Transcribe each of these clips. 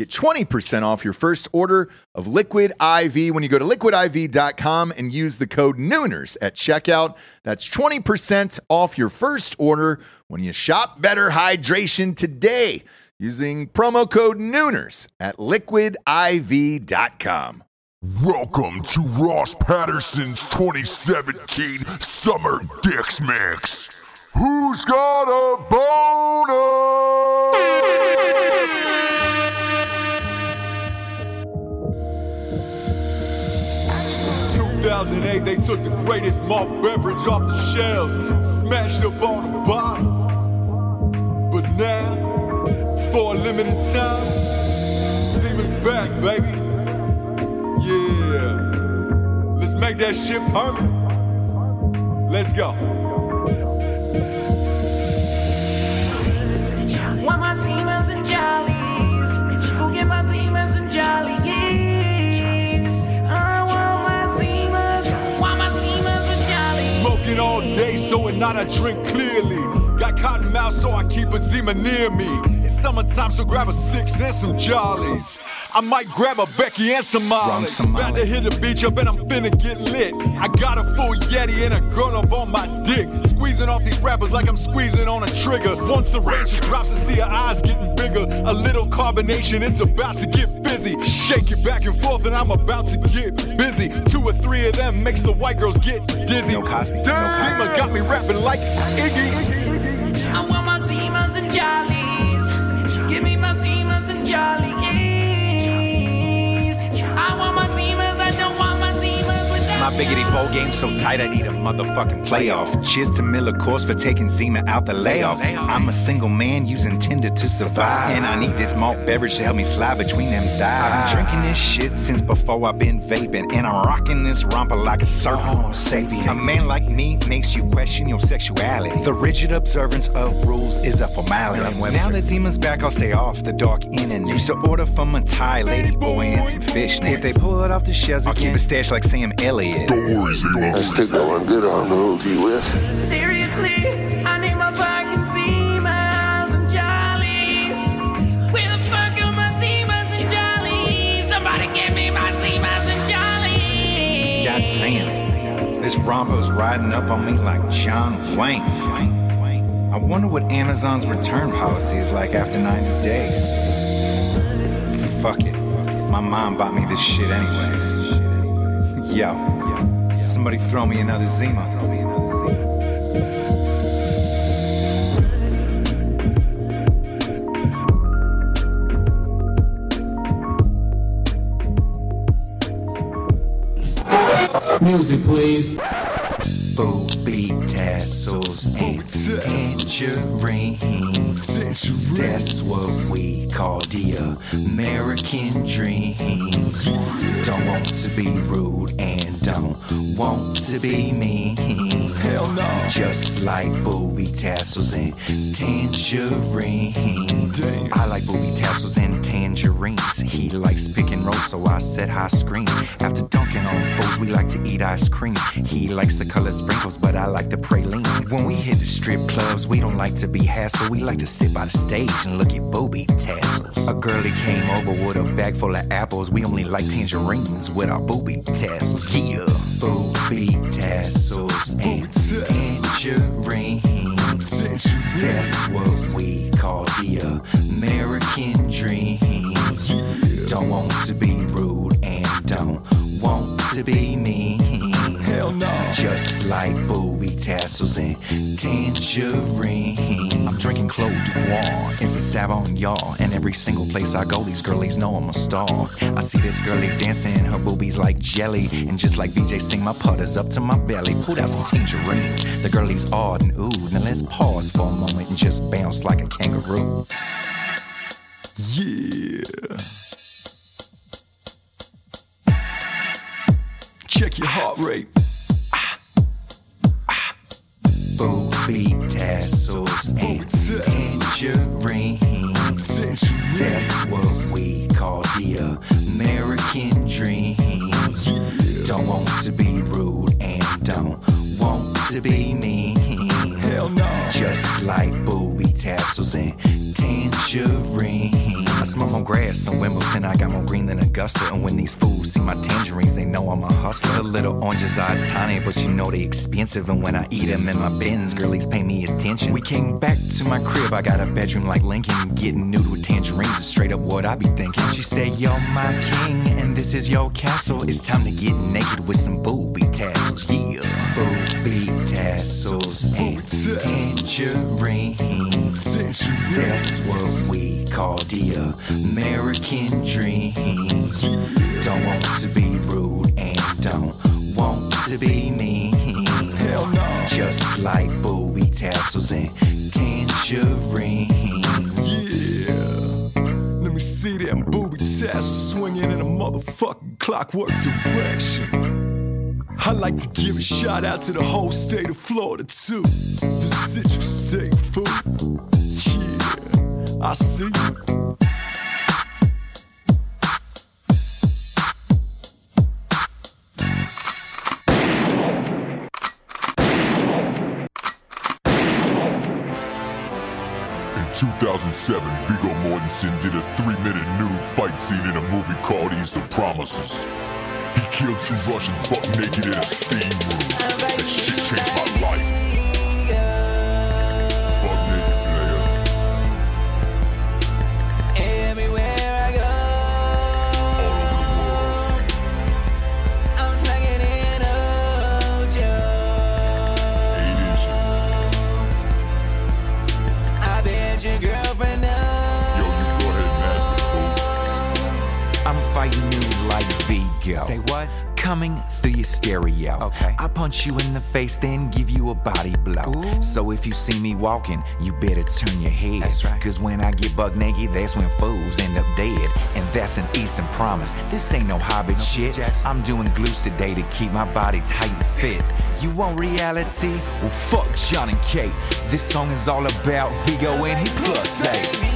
get 20% off your first order of Liquid IV when you go to liquidiv.com and use the code Nooners at checkout. That's 20% off your first order when you shop Better Hydration today using promo code Nooners at liquidiv.com. Welcome to Ross Patterson's 2017 Summer Dicks Mix. Who's got a boner? 2008, they took the greatest malt beverage off the shelves, smashed up all the bottles. But now, for a limited time, Seaman's back, baby. Yeah. Let's make that shit permanent. Let's go. Night I drink clearly. Got cotton mouth, so I keep a Zima near me. It's summertime, so grab a six and some jollies. I might grab a Becky and some Molly. About to hit the beach up and I'm finna get lit. I got a full Yeti and a girl up on my dick. Squeezing off these rappers like I'm squeezing on a trigger. Once the range drops, I see her eyes getting bigger. A little carbonation, it's about to get fizzy. Shake it back and forth and I'm about to get busy. Two or three of them makes the white girls get dizzy. No Cosby. Damn, Zima got me rapping like Iggy. Biggity bowl game so tight I need a motherfucking playoff. Cheers to MillerCoors for taking Zima out the layoff. I'm a single man using Tinder to survive. And I need this malt beverage to help me slide between them thighs. I've been drinking this shit since before I've been vaping. And I'm rocking this romper like a serpent. Homo sapien. A man like me makes you question your sexuality. The rigid observance of rules is a formality. Now that Zima's back, I'll stay off the dark internet. Used to order from a Thai lady boy and some fishnets. If they pull it off the shelves, I'll keep it stashed like Sam Elliott. Don't worry, Zima. Stick that one good on the hook you with. Seriously, I need my fucking Zimas and Jollies. Where the fuck are my Zimas and Jollies? Somebody give me my Zimas and Jollies. God damn. This rompo's riding up on me like John Wayne. I wonder what Amazon's return policy is like after 90 days. Fuck it. My mom bought me this shit anyways. Yo, somebody throw me another Zima. Music, please. Booby tassels and tangerines. That's what we call the American dream. Don't want to be rude and don't want to be mean. Hell no. Just like booby tassels and tangerines. I like booby tassels and tangerines. He likes pick and roll, so I set high screens. After dunking on foes, we like to eat ice cream. He likes the colored sprinkles, but I like the pralines. When we hit the strip clubs, we don't like to be hassled. We like to sit by the stage and look at booby tassels. A girlie came over with a bag full of apples. We only like tangerines with our booby tassels. Yeah, booby tassels and tangerines. That's what we call the American dream. Don't want to be rude and don't want to be mean. Hell no. Just like booby tassels and tangerine. I'm drinking Claude Dubois. It's a Savon y'all. And every single place I go, these girlies know I'm a star. I see this girlie dancing, her boobies like jelly. And just like Vijay Singh, my putters up to my belly. Pulled out some tangerines. The girlies awed and ooh. Now let's pause for a moment and just bounce like a kangaroo. Yeah. Check your heart rate. Booby tassels and tangerines. That's what we call the American dream. Don't want to be rude and don't want to be mean. Hell no. Just like booby tassels and tangerines. I smoke on grass in Wimbledon. I got more green than Augusta. And when these fools see my tangerines, they know I'm a hustler. The little oranges are tiny, but you know they expensive. And when I eat them in my bins, girlies pay me attention. We came back to my crib. I got a bedroom like Lincoln. Getting nude with tangerines is straight up what I be thinking. She said, You're my king, and this is your castle. It's time to get naked with some booby tassels. Yeah, booby tassels and tangerines. That's what we call the American dream. Don't want to be rude and don't want to be mean. Hell no. Just like booby tassels and tangerines. Yeah. Let me see them booby tassels swinging in a motherfucking clockwork direction. I like to give a shout out to the whole state of Florida too. The Citrus State food. Yeah, I see. In 2007, Viggo Mortensen did a three-minute nude fight scene in a movie called Eastern Promises. He killed two Russians butt naked in a steam room. That shit changed my life. Say what? coming through your stereo. Okay. I punch you in the face, then give you a body blow. Ooh. So if you see me walking, you better turn your head. That's right. Cause when I get buck naked, that's when fools end up dead. And that's an Eastern promise. This ain't no Hobbit shit. Jackson. I'm doing glues today to keep my body tight and fit. You want reality? Well, fuck John and Kate. This song is all about Viggo and his plus eight.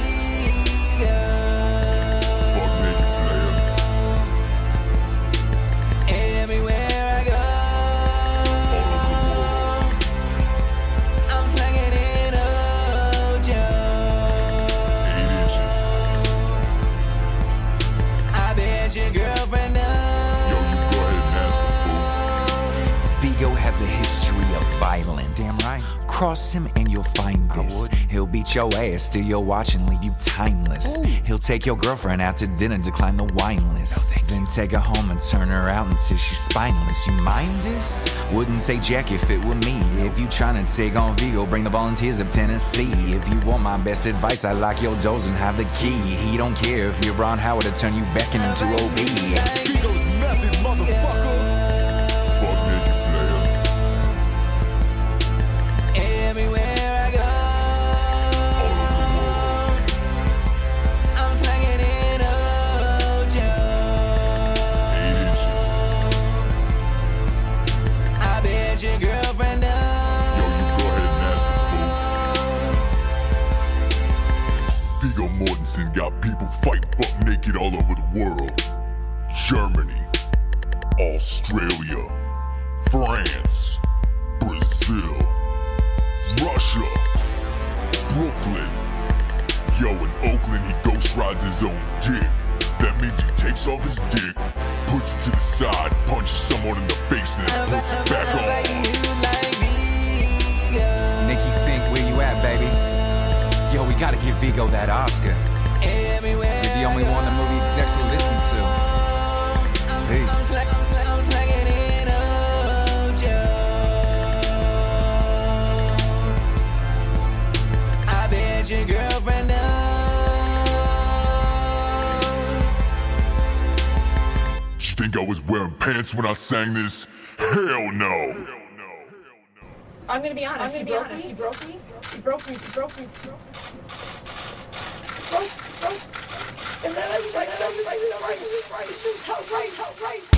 Cross him and you'll find this. He'll beat your ass, steal your watch, and leave you timeless. He'll take your girlfriend out to dinner, decline the wine list. then take her home and turn her out until she's spineless. You mind this? Wouldn't say Jack if it were me. If you tryna take on Viggo, bring the volunteers of Tennessee. If you want my best advice, I lock your doors and have the key. He don't care if you're Ron Howard to turn you back into Opie. I bet your girlfriend. Do you think I was wearing pants when I sang this? Hell no. I'm gonna be honest. I'm gonna be honest. He broke me. He broke me. He broke me. He broke me. Broke, broke. And then I right, right, this is how right, how right.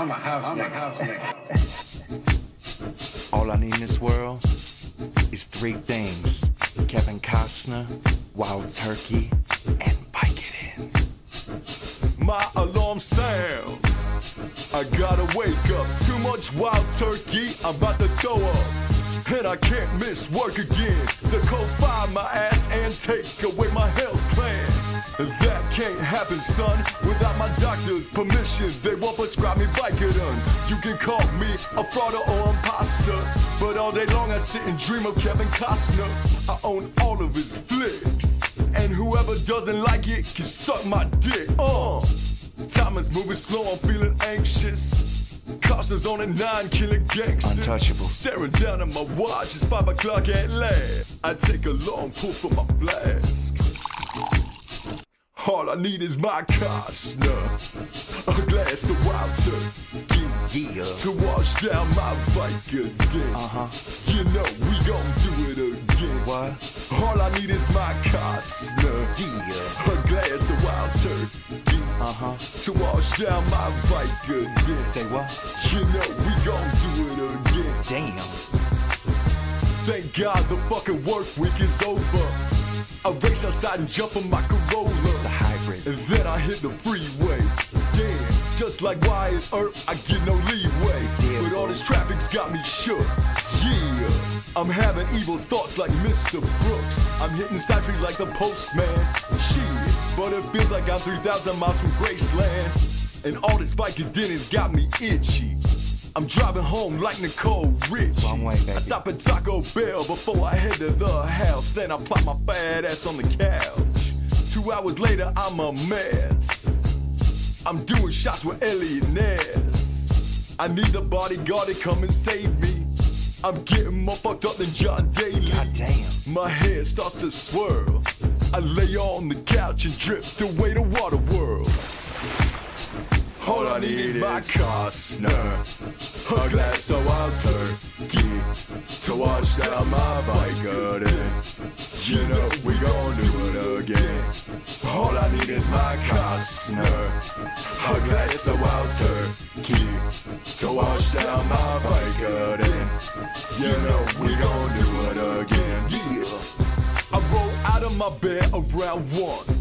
I'm a house. I'm a housemate. All I need in this world is three things Kevin Costner, Wild Turkey, and Vicodin. my alarm sounds. I gotta wake up. Too much wild turkey, I'm about to throw up. And I can't miss work again. The cold find my ass and take away my health plan. That can't happen, son, without my doctor's permission. They won't prescribe me Vicodin. You can call me a fraud or imposter, but all day long I sit and dream of Kevin Costner. I own all of his flicks, and whoever doesn't like it can suck my dick. Uh, time is moving slow. I'm feeling anxious. Costner's on a nine killing gangster. Untouchable. Staring down at my watch, it's five o'clock at last. I take a long pull from my flask. All I need is my Costner, a glass of wild turkey Yeah. to wash down my Vicodin. Uh-huh. You know we gon' do it again. What? All I need is my Costner, Yeah. a glass of wild turkey Uh-huh. to wash down my Vicodin. Say what? You know we gon' do it again. Damn. Thank God the fucking work week is over. I race outside and jump on my Corolla. It's a hybrid. And then I hit the freeway. Damn, just like Wyatt Earp, I get no leeway. Yeah, but all this traffic's got me shook. Yeah, I'm having evil thoughts like Mr. Brooks. I'm hitting Cypher like the postman. Shit, but it feels like I'm 3,000 miles from Graceland. And all this Vicodin has got me itchy. I'm driving home like Nicole Richie. Wrong way, baby. I stop at Taco Bell before I head to the house. Then I plop my fat ass on the couch. Two hours later, I'm a mess. I'm doing shots with Eliot Ness. I need a bodyguard to come and save me. I'm getting more fucked up than John Daly. God damn. My head starts to swirl. I lay on the couch and drift away to Waterworld. All I need is my Costner, a glass of wild turkey to wash down my Vicodin. You know we gon' do it again. All I need is my Costner, a glass of wild turkey to wash down my Vicodin. You know we gon' do it again. Yeah. I roll out of my bed around one.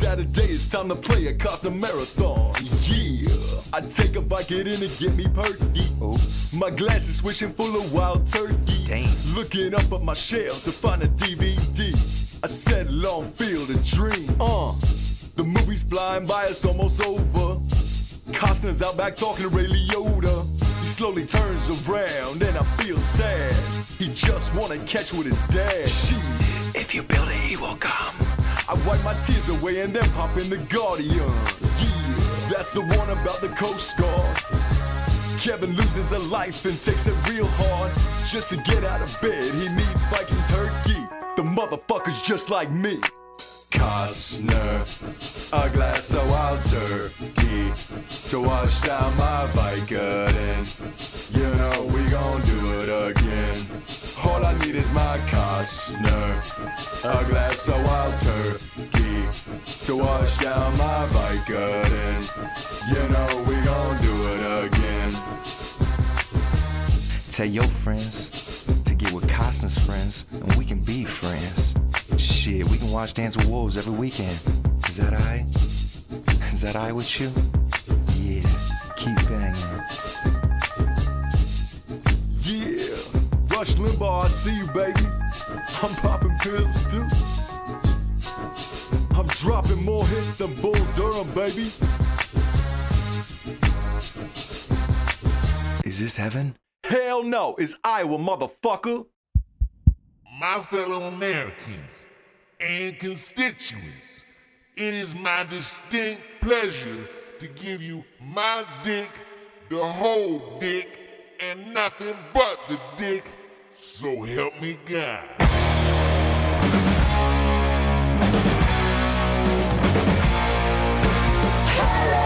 Saturday, it's time to play a Costner marathon. Yeah, I take a Vicodin and get me perky. My glass is swishing full of wild turkey. Damn. Looking up at my shelf to find a DVD. I settle long Field of Dreams. Uh, the movie's flying by, it's almost over. Costner's out back talking to Ray Liotta. He slowly turns around and I feel sad. He just wanna catch with his dad. Shit. If you build it, he will come. I wipe my tears away and then pop in the Guardian. Yeah, that's the one about the Coast Guard. Kevin loses a life and takes it real hard just to get out of bed. He needs bikes and turkey. The motherfucker's just like me. Costner, a glass of wild turkey to wash down my Vicodin. You know we gon' do it again. All I need is my Costner, a glass of wild turkey to wash down my Vicodin. You know we gon' do it again. Tell your friends to get with Costner's friends, and we can be friends. Shit, we can watch Dance with Wolves every weekend. Is that alright? Is that alright with you? Yeah, Limbaugh, I see you, baby. I'm popping pills too. I'm dropping more hits than Bull Durham, baby. Is this heaven? Hell no, it's Iowa, motherfucker. My fellow Americans and constituents, it is my distinct pleasure to give you my dick, the whole dick, and nothing but the dick. So help me God. Taste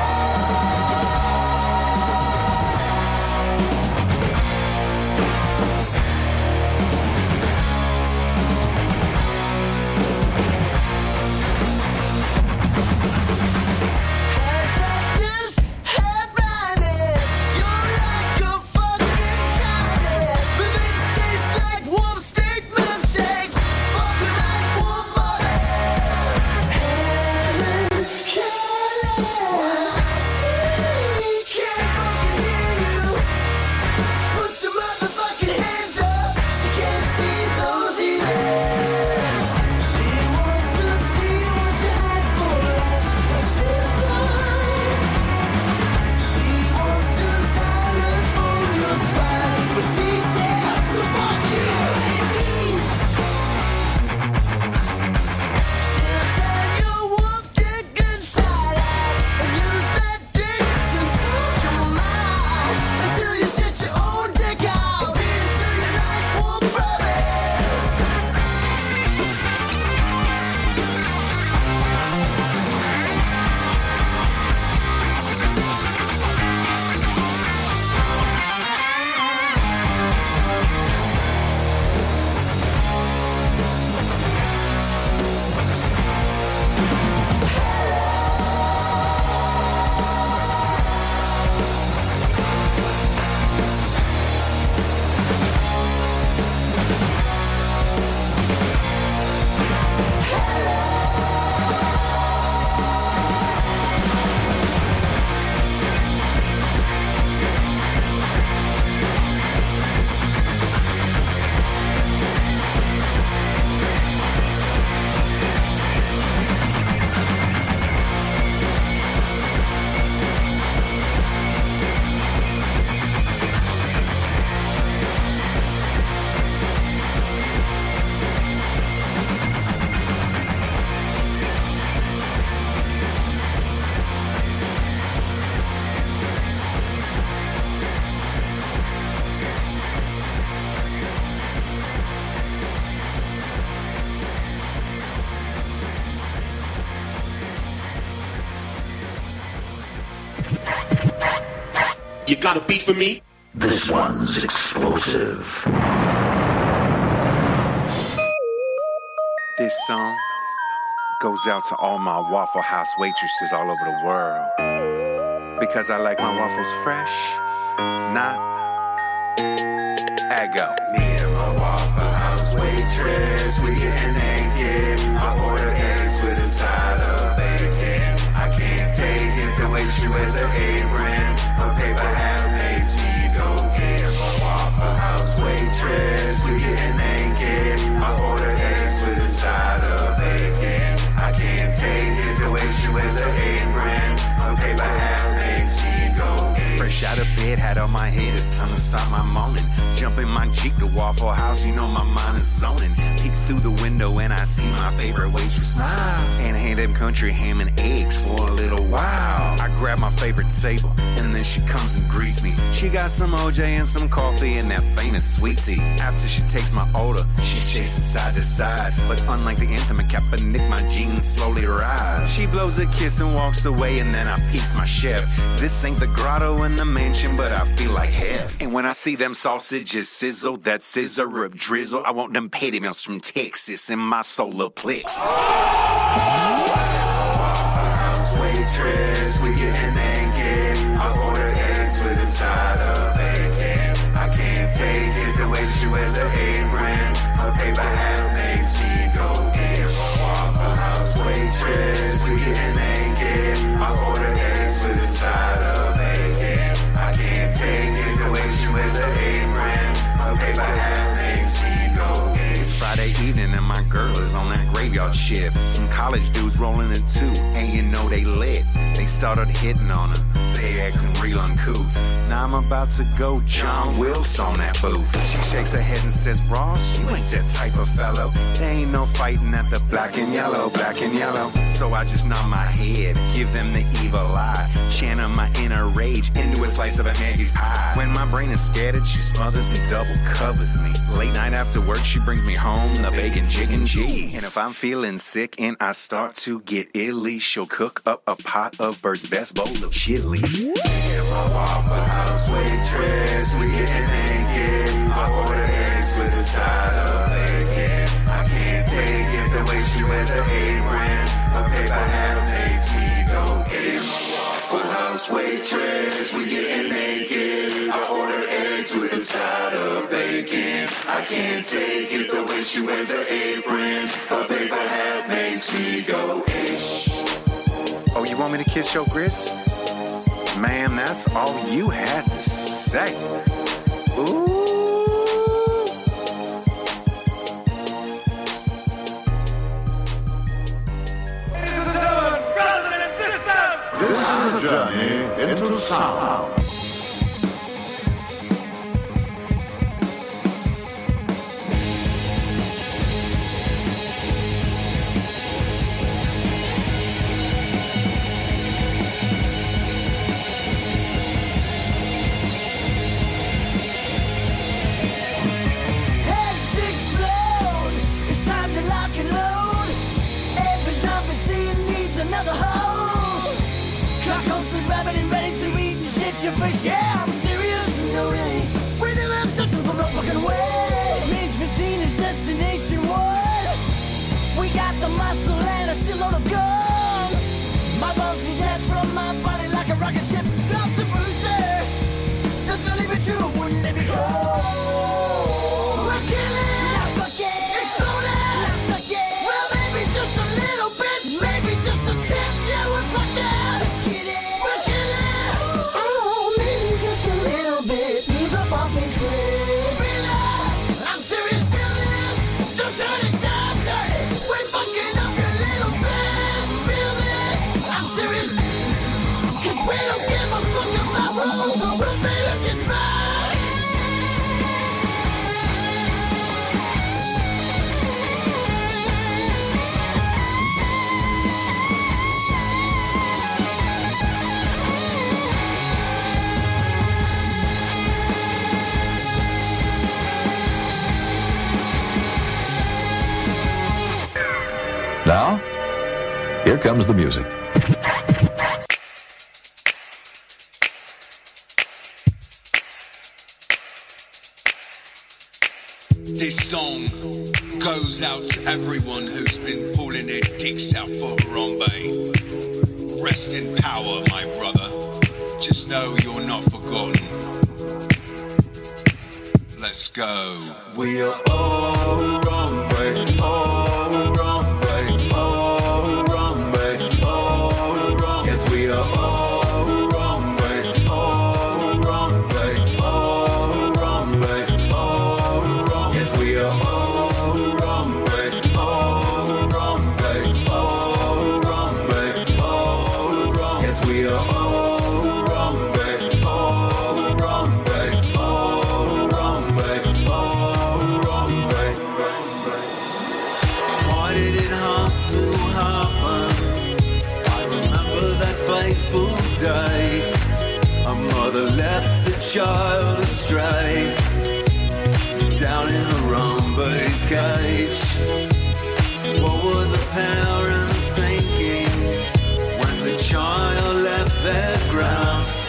got a beat for me? This one's explosive. This song goes out to all my Waffle House waitresses all over the world. Because I like my waffles fresh, not Eggo. Me and my Waffle House waitress, we getting naked. I order eggs with a side it the way she wears her apron. Her paper hat makes me go in. My Waffle House waitress, we getting naked. I order eggs with a side of bacon. I can't take it the way she wears her apron. Her paper hat makes me go in. Fresh out of bed, hat on my head, it's time to start my morning. Jump in my Jeep to Waffle House, you know my mind is zoning. Peek through the window and I see my favorite waitress smile. And hand them country ham and eggs for a little while. I grab my favorite table, and then she comes and greets me. She got some OJ and some coffee and that famous sweet tea. After she takes my order, she chases side to side. But unlike the anthem at Kaepernick, my jeans slowly rise. She blows a kiss and walks away, and then I piece my chef. This ain't the grotto in the mansion, but I feel like hell. And when I see them sausages sizzle, that scissor rip drizzle, I want them patty melts from Texas in my solar plexus. A side of bacon. I can't take it the way she wears her apron. Her paper hat makes me go in. Waffle House waitress, we getting naked. I order eggs with a side of bacon. I can't take it the way she wears her apron. Her paper hat makes me go in. It's Friday evening and my girl is on that graveyard shift. Some college dudes rolling in too, and you know they lit. They started hitting on her. Acting real uncouth. Now I'm about to go John Wilkes on that booth. She shakes her head and says, Ross, you ain't that type of fellow. There ain't no fighting at the black and yellow, black and yellow. So I just nod my head, give them the evil eye. Channel my inner rage into a slice of a Maggie's pie. When my brain is scattered, she smothers and double covers me. Late night after work, she brings me home the bacon, chicken, cheese. And if I'm feeling sick and I start to get illy, she'll cook up a pot of Bert's best bowl of chili. And my Waffle House waitress, we getting naked. I order eggs with a side of bacon. I can't take it the way she wears her apron. Her paper hat makes me go in. Waffle House waitress, we getting naked. I order eggs with a side of bacon. I can't take it the way she wears her apron. Her paper hat makes me go in. Oh, you want me to kiss your grits? Man, that's all you had to say. Ooh. This is a journey into sound. Now, here comes the music. This song goes out to everyone who's been pulling their dicks out for Harambe. Rest in power, my brother. Just know you're not forgotten. Let's go. We are all Harambe. All child astray. Down in Harambe's cage. What were the parents thinking when the child left their grasp?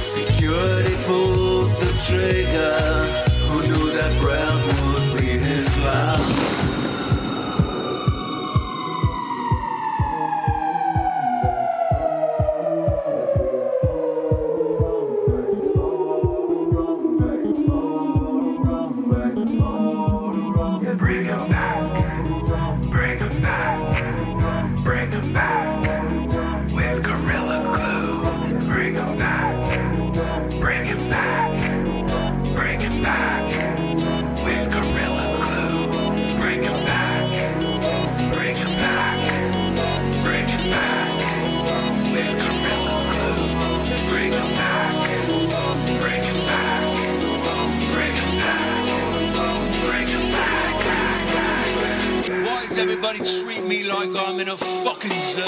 Security pulled the trigger. Does everybody treat me like I'm in a fucking zoo?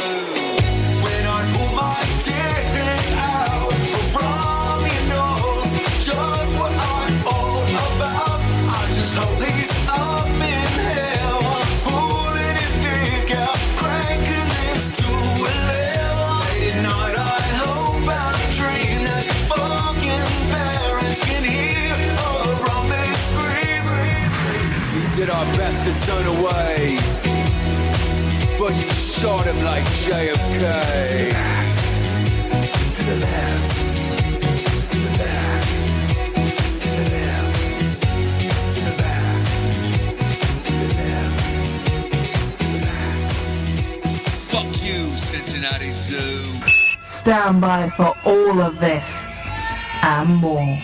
When I pull my dick out from your nose, just what I'm all about. I just hope he's up in hell, pulling his dick out, cranking this to eleven. Late at night, I hope I dream that fucking parents can hear her from his scream. We did our best to turn away. But you shot him like JFK. To the left. To the back. To the left. To the back. To the left. Fuck you, Cincinnati Zoo. Stand by for all of this and more.